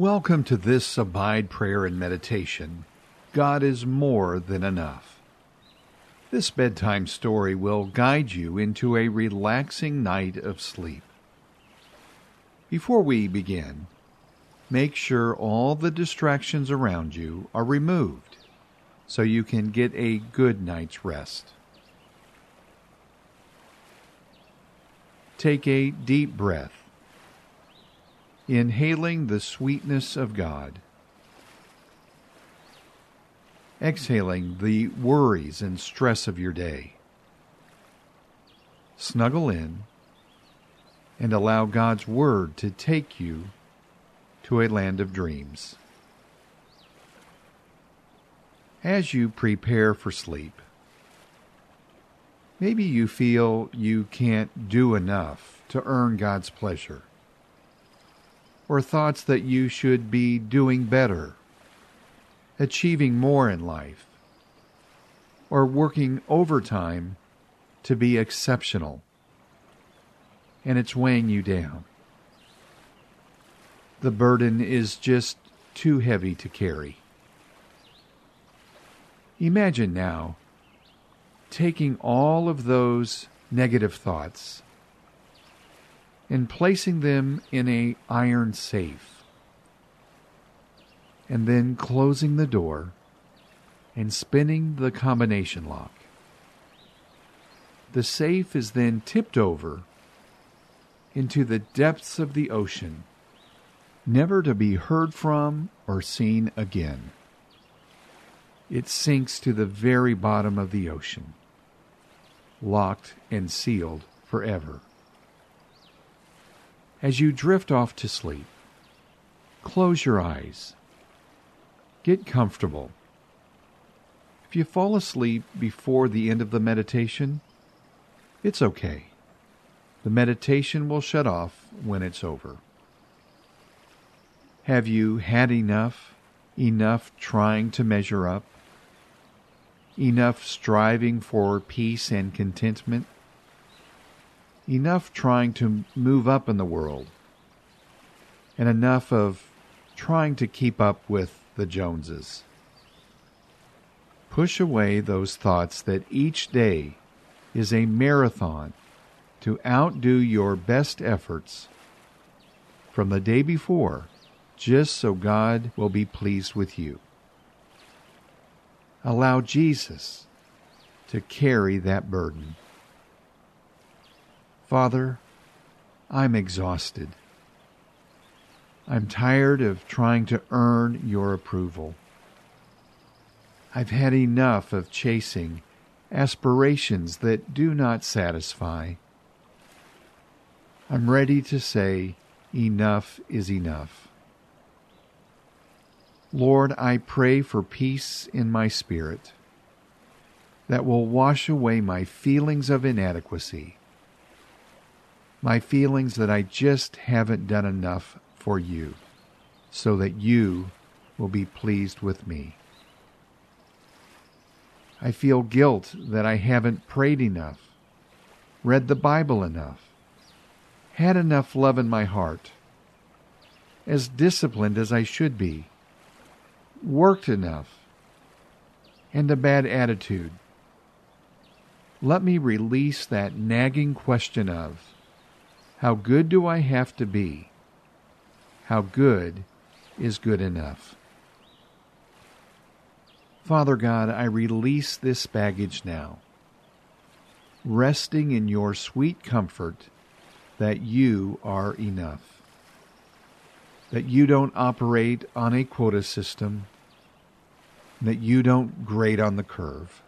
Welcome to this Abide Prayer and Meditation. God is more than enough. This bedtime story will guide you into a relaxing night of sleep. Before we begin, make sure all the distractions around you are removed so you can get a good night's rest. Take a deep breath inhaling the sweetness of God, exhaling the worries and stress of your day. Snuggle in and allow God's Word to take you to a land of dreams. As you prepare for sleep, maybe you feel you can't do enough to earn God's pleasure or thoughts that you should be doing better, achieving more in life, or working overtime to be exceptional, and it's weighing you down. The burden is just too heavy to carry. Imagine now taking all of those negative thoughts and placing them in a iron safe and then closing the door and spinning the combination lock. The safe is then tipped over into the depths of the ocean, never to be heard from or seen again. It sinks to the very bottom of the ocean, locked and sealed forever. As you drift off to sleep, close your eyes. Get comfortable. If you fall asleep before the end of the meditation, it's okay. The meditation will shut off when it's over. Have you had enough? Enough trying to measure up? Enough striving for peace and contentment? Enough trying to move up in the world and enough of trying to keep up with the Joneses. Push away those thoughts that each day is a marathon to outdo your best efforts from the day before, just so God will be pleased with you. Allow Jesus to carry that burden. Father, I'm exhausted. I'm tired of trying to earn your approval. I've had enough of chasing aspirations that do not satisfy. I'm ready to say, enough is enough. Lord, I pray for peace in my spirit that will wash away my feelings of inadequacy my feelings that I just haven't done enough for you so that you will be pleased with me. I feel guilt that I haven't prayed enough, read the Bible enough, had enough love in my heart, as disciplined as I should be, worked enough, and a bad attitude. Let me release that nagging question of, how good do I have to be? How good is good enough? Father God, I release this baggage now, resting in your sweet comfort that you are enough, that you don't operate on a quota system, that you don't grade on the curve.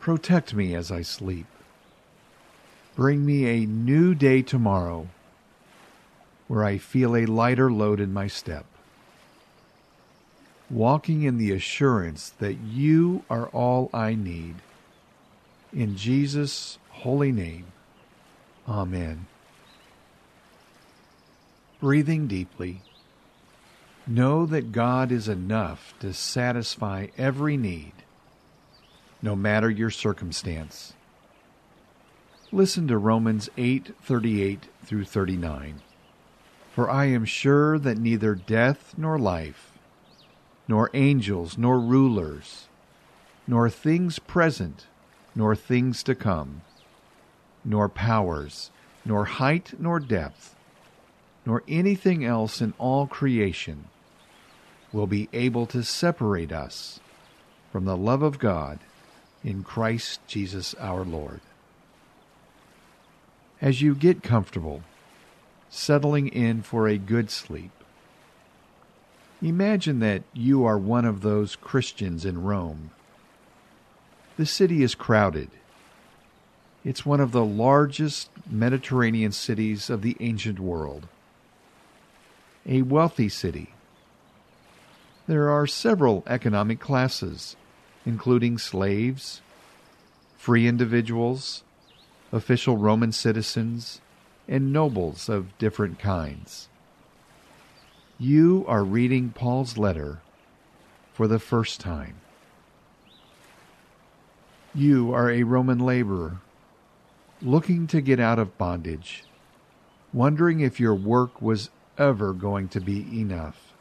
Protect me as I sleep. Bring me a new day tomorrow where I feel a lighter load in my step. Walking in the assurance that you are all I need. In Jesus' holy name, Amen. Breathing deeply, know that God is enough to satisfy every need, no matter your circumstance. Listen to Romans 8:38 through 39. For I am sure that neither death nor life, nor angels nor rulers, nor things present, nor things to come, nor powers, nor height nor depth, nor anything else in all creation will be able to separate us from the love of God in Christ Jesus our Lord. As you get comfortable, settling in for a good sleep, imagine that you are one of those Christians in Rome. The city is crowded. It's one of the largest Mediterranean cities of the ancient world. A wealthy city. There are several economic classes, including slaves, free individuals, official Roman citizens, and nobles of different kinds. You are reading Paul's letter for the first time. You are a Roman laborer looking to get out of bondage, wondering if your work was ever going to be enough.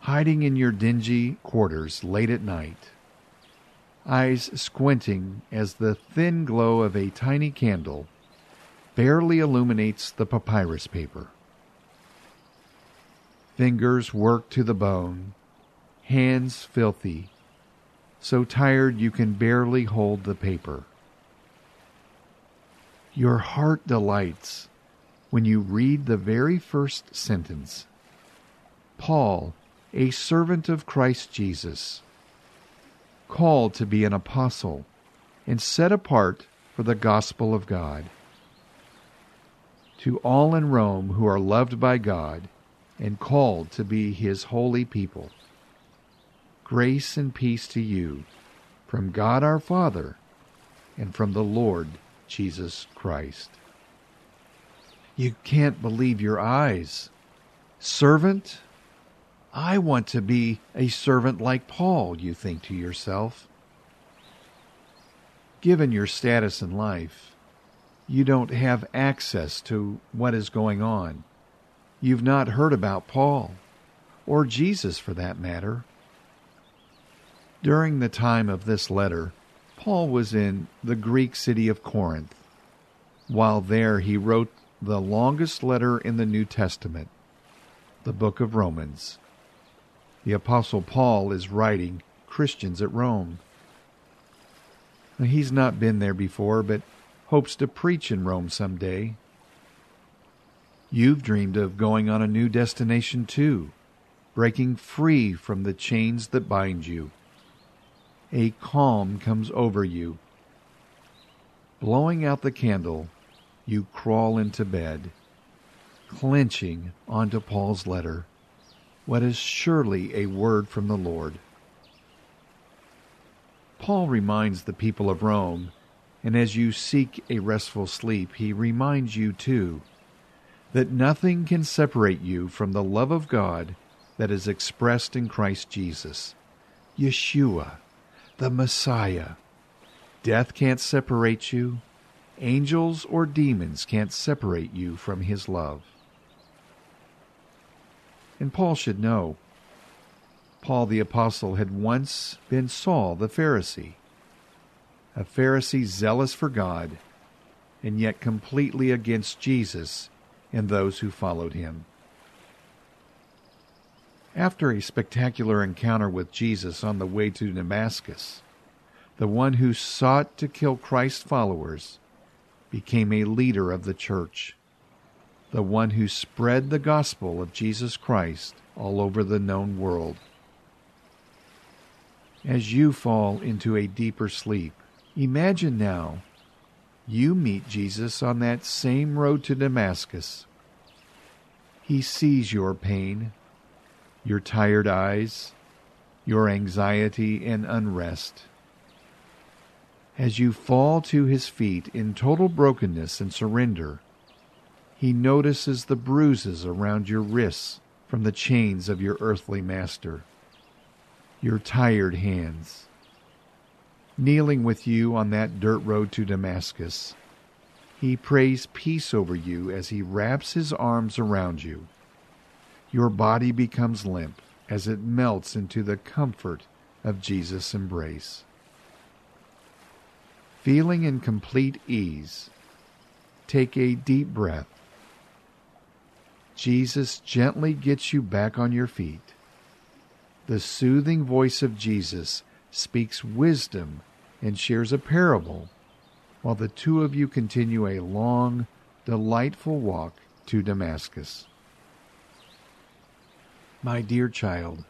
Hiding in your dingy quarters late at night, eyes squinting as the thin glow of a tiny candle barely illuminates the papyrus paper. Fingers work to the bone, hands filthy, so tired you can barely hold the paper. Your heart delights when you read the very first sentence Paul, a servant of Christ Jesus, called to be an apostle and set apart for the gospel of God. To all in Rome who are loved by God and called to be his holy people, grace and peace to you from God our Father and from the Lord Jesus Christ. You can't believe your eyes. Servant? I want to be a servant like Paul, you think to yourself. Given your status in life, you don't have access to what is going on. You've not heard about Paul, or Jesus for that matter. During the time of this letter, Paul was in the Greek city of Corinth. While there, he wrote the longest letter in the New Testament, the book of Romans. The Apostle Paul is writing Christians at Rome. He's not been there before, but hopes to preach in Rome someday. You've dreamed of going on a new destination too, breaking free from the chains that bind you a calm comes over you. Blowing out the candle, you crawl into bed, clenching onto Paul's letter, what is surely a word from the Lord. Paul reminds the people of Rome, and as you seek a restful sleep, he reminds you too that nothing can separate you from the love of God that is expressed in Christ Jesus, Yeshua the Messiah. Death can't separate you. Angels or demons can't separate you from his love. And Paul should know. Paul the Apostle had once been Saul the Pharisee, a Pharisee zealous for God, and yet completely against Jesus and those who followed him. After a spectacular encounter with Jesus on the way to Damascus, the one who sought to kill Christ's followers became a leader of the church, the one who spread the gospel of Jesus Christ all over the known world. As you fall into a deeper sleep, imagine now you meet Jesus on that same road to Damascus. He sees your pain your tired eyes, your anxiety and unrest. As you fall to his feet in total brokenness and surrender, he notices the bruises around your wrists from the chains of your earthly master, your tired hands. Kneeling with you on that dirt road to Damascus, He prays peace over you as he wraps his arms around you. Your body becomes limp as it melts into the comfort of Jesus' embrace. Feeling in complete ease, take a deep breath. Jesus gently gets you back on your feet. The soothing voice of Jesus speaks wisdom and shares a parable while the two of you continue a long, delightful walk to Damascus. My dear child,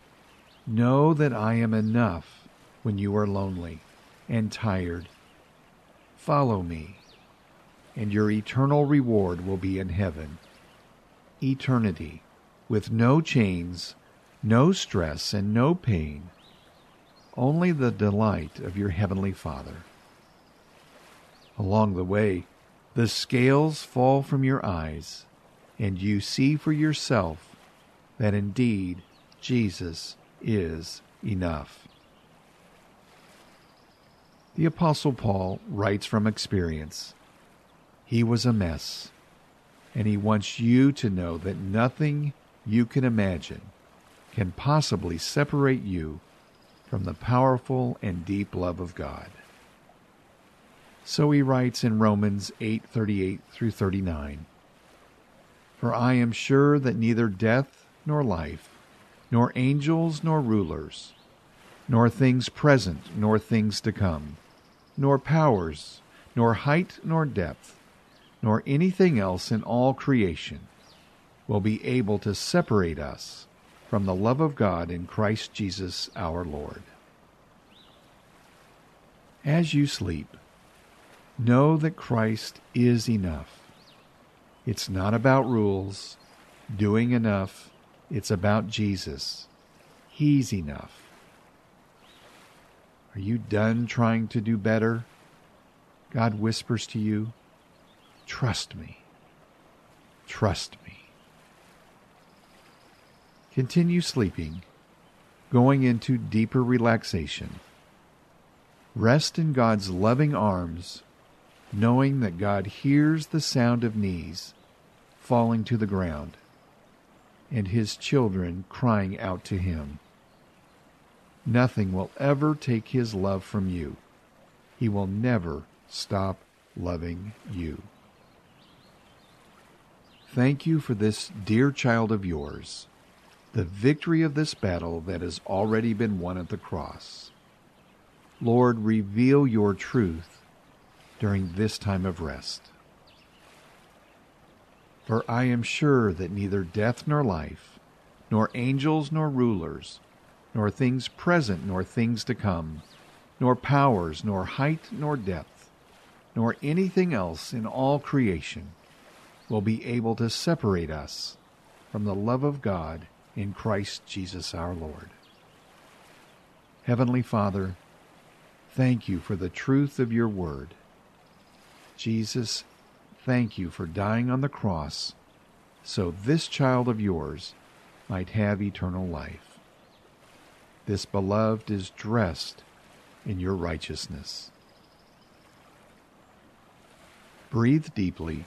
know that I am enough when you are lonely and tired. Follow me, and your eternal reward will be in heaven. Eternity, with no chains, no stress, and no pain, only the delight of your Heavenly Father. Along the way, the scales fall from your eyes, and you see for yourself that indeed Jesus is enough. The Apostle Paul writes from experience. He was a mess, and he wants you to know that nothing you can imagine can possibly separate you from the powerful and deep love of God. So he writes in Romans 8:38 through 39, For I am sure that neither death nor life, nor angels nor rulers, nor things present nor things to come, nor powers, nor height nor depth, nor anything else in all creation will be able to separate us from the love of God in Christ Jesus our Lord. As you sleep, know that Christ is enough. It's not about rules, doing enough, it's about Jesus. He's enough. Are you done trying to do better? God whispers to you, Trust me. Trust me. Continue sleeping, going into deeper relaxation. Rest in God's loving arms, knowing that God hears the sound of knees falling to the ground and his children crying out to him. Nothing will ever take his love from you. He will never stop loving you. Thank you for this dear child of yours, the victory of this battle that has already been won at the cross. Lord, reveal your truth during this time of rest. For I am sure that neither death nor life, nor angels nor rulers, nor things present nor things to come, nor powers, nor height nor depth, nor anything else in all creation will be able to separate us from the love of God in Christ Jesus our Lord. Heavenly Father, thank you for the truth of your word. Jesus, thank you for dying on the cross so this child of yours might have eternal life. This beloved is dressed in your righteousness. Breathe deeply,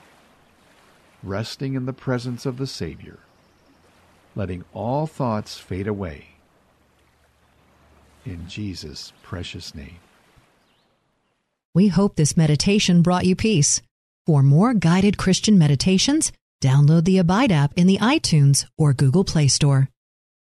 resting in the presence of the Savior, letting all thoughts fade away. In Jesus' precious name. We hope this meditation brought you peace. For more guided Christian meditations, download the Abide app in the iTunes or Google Play Store.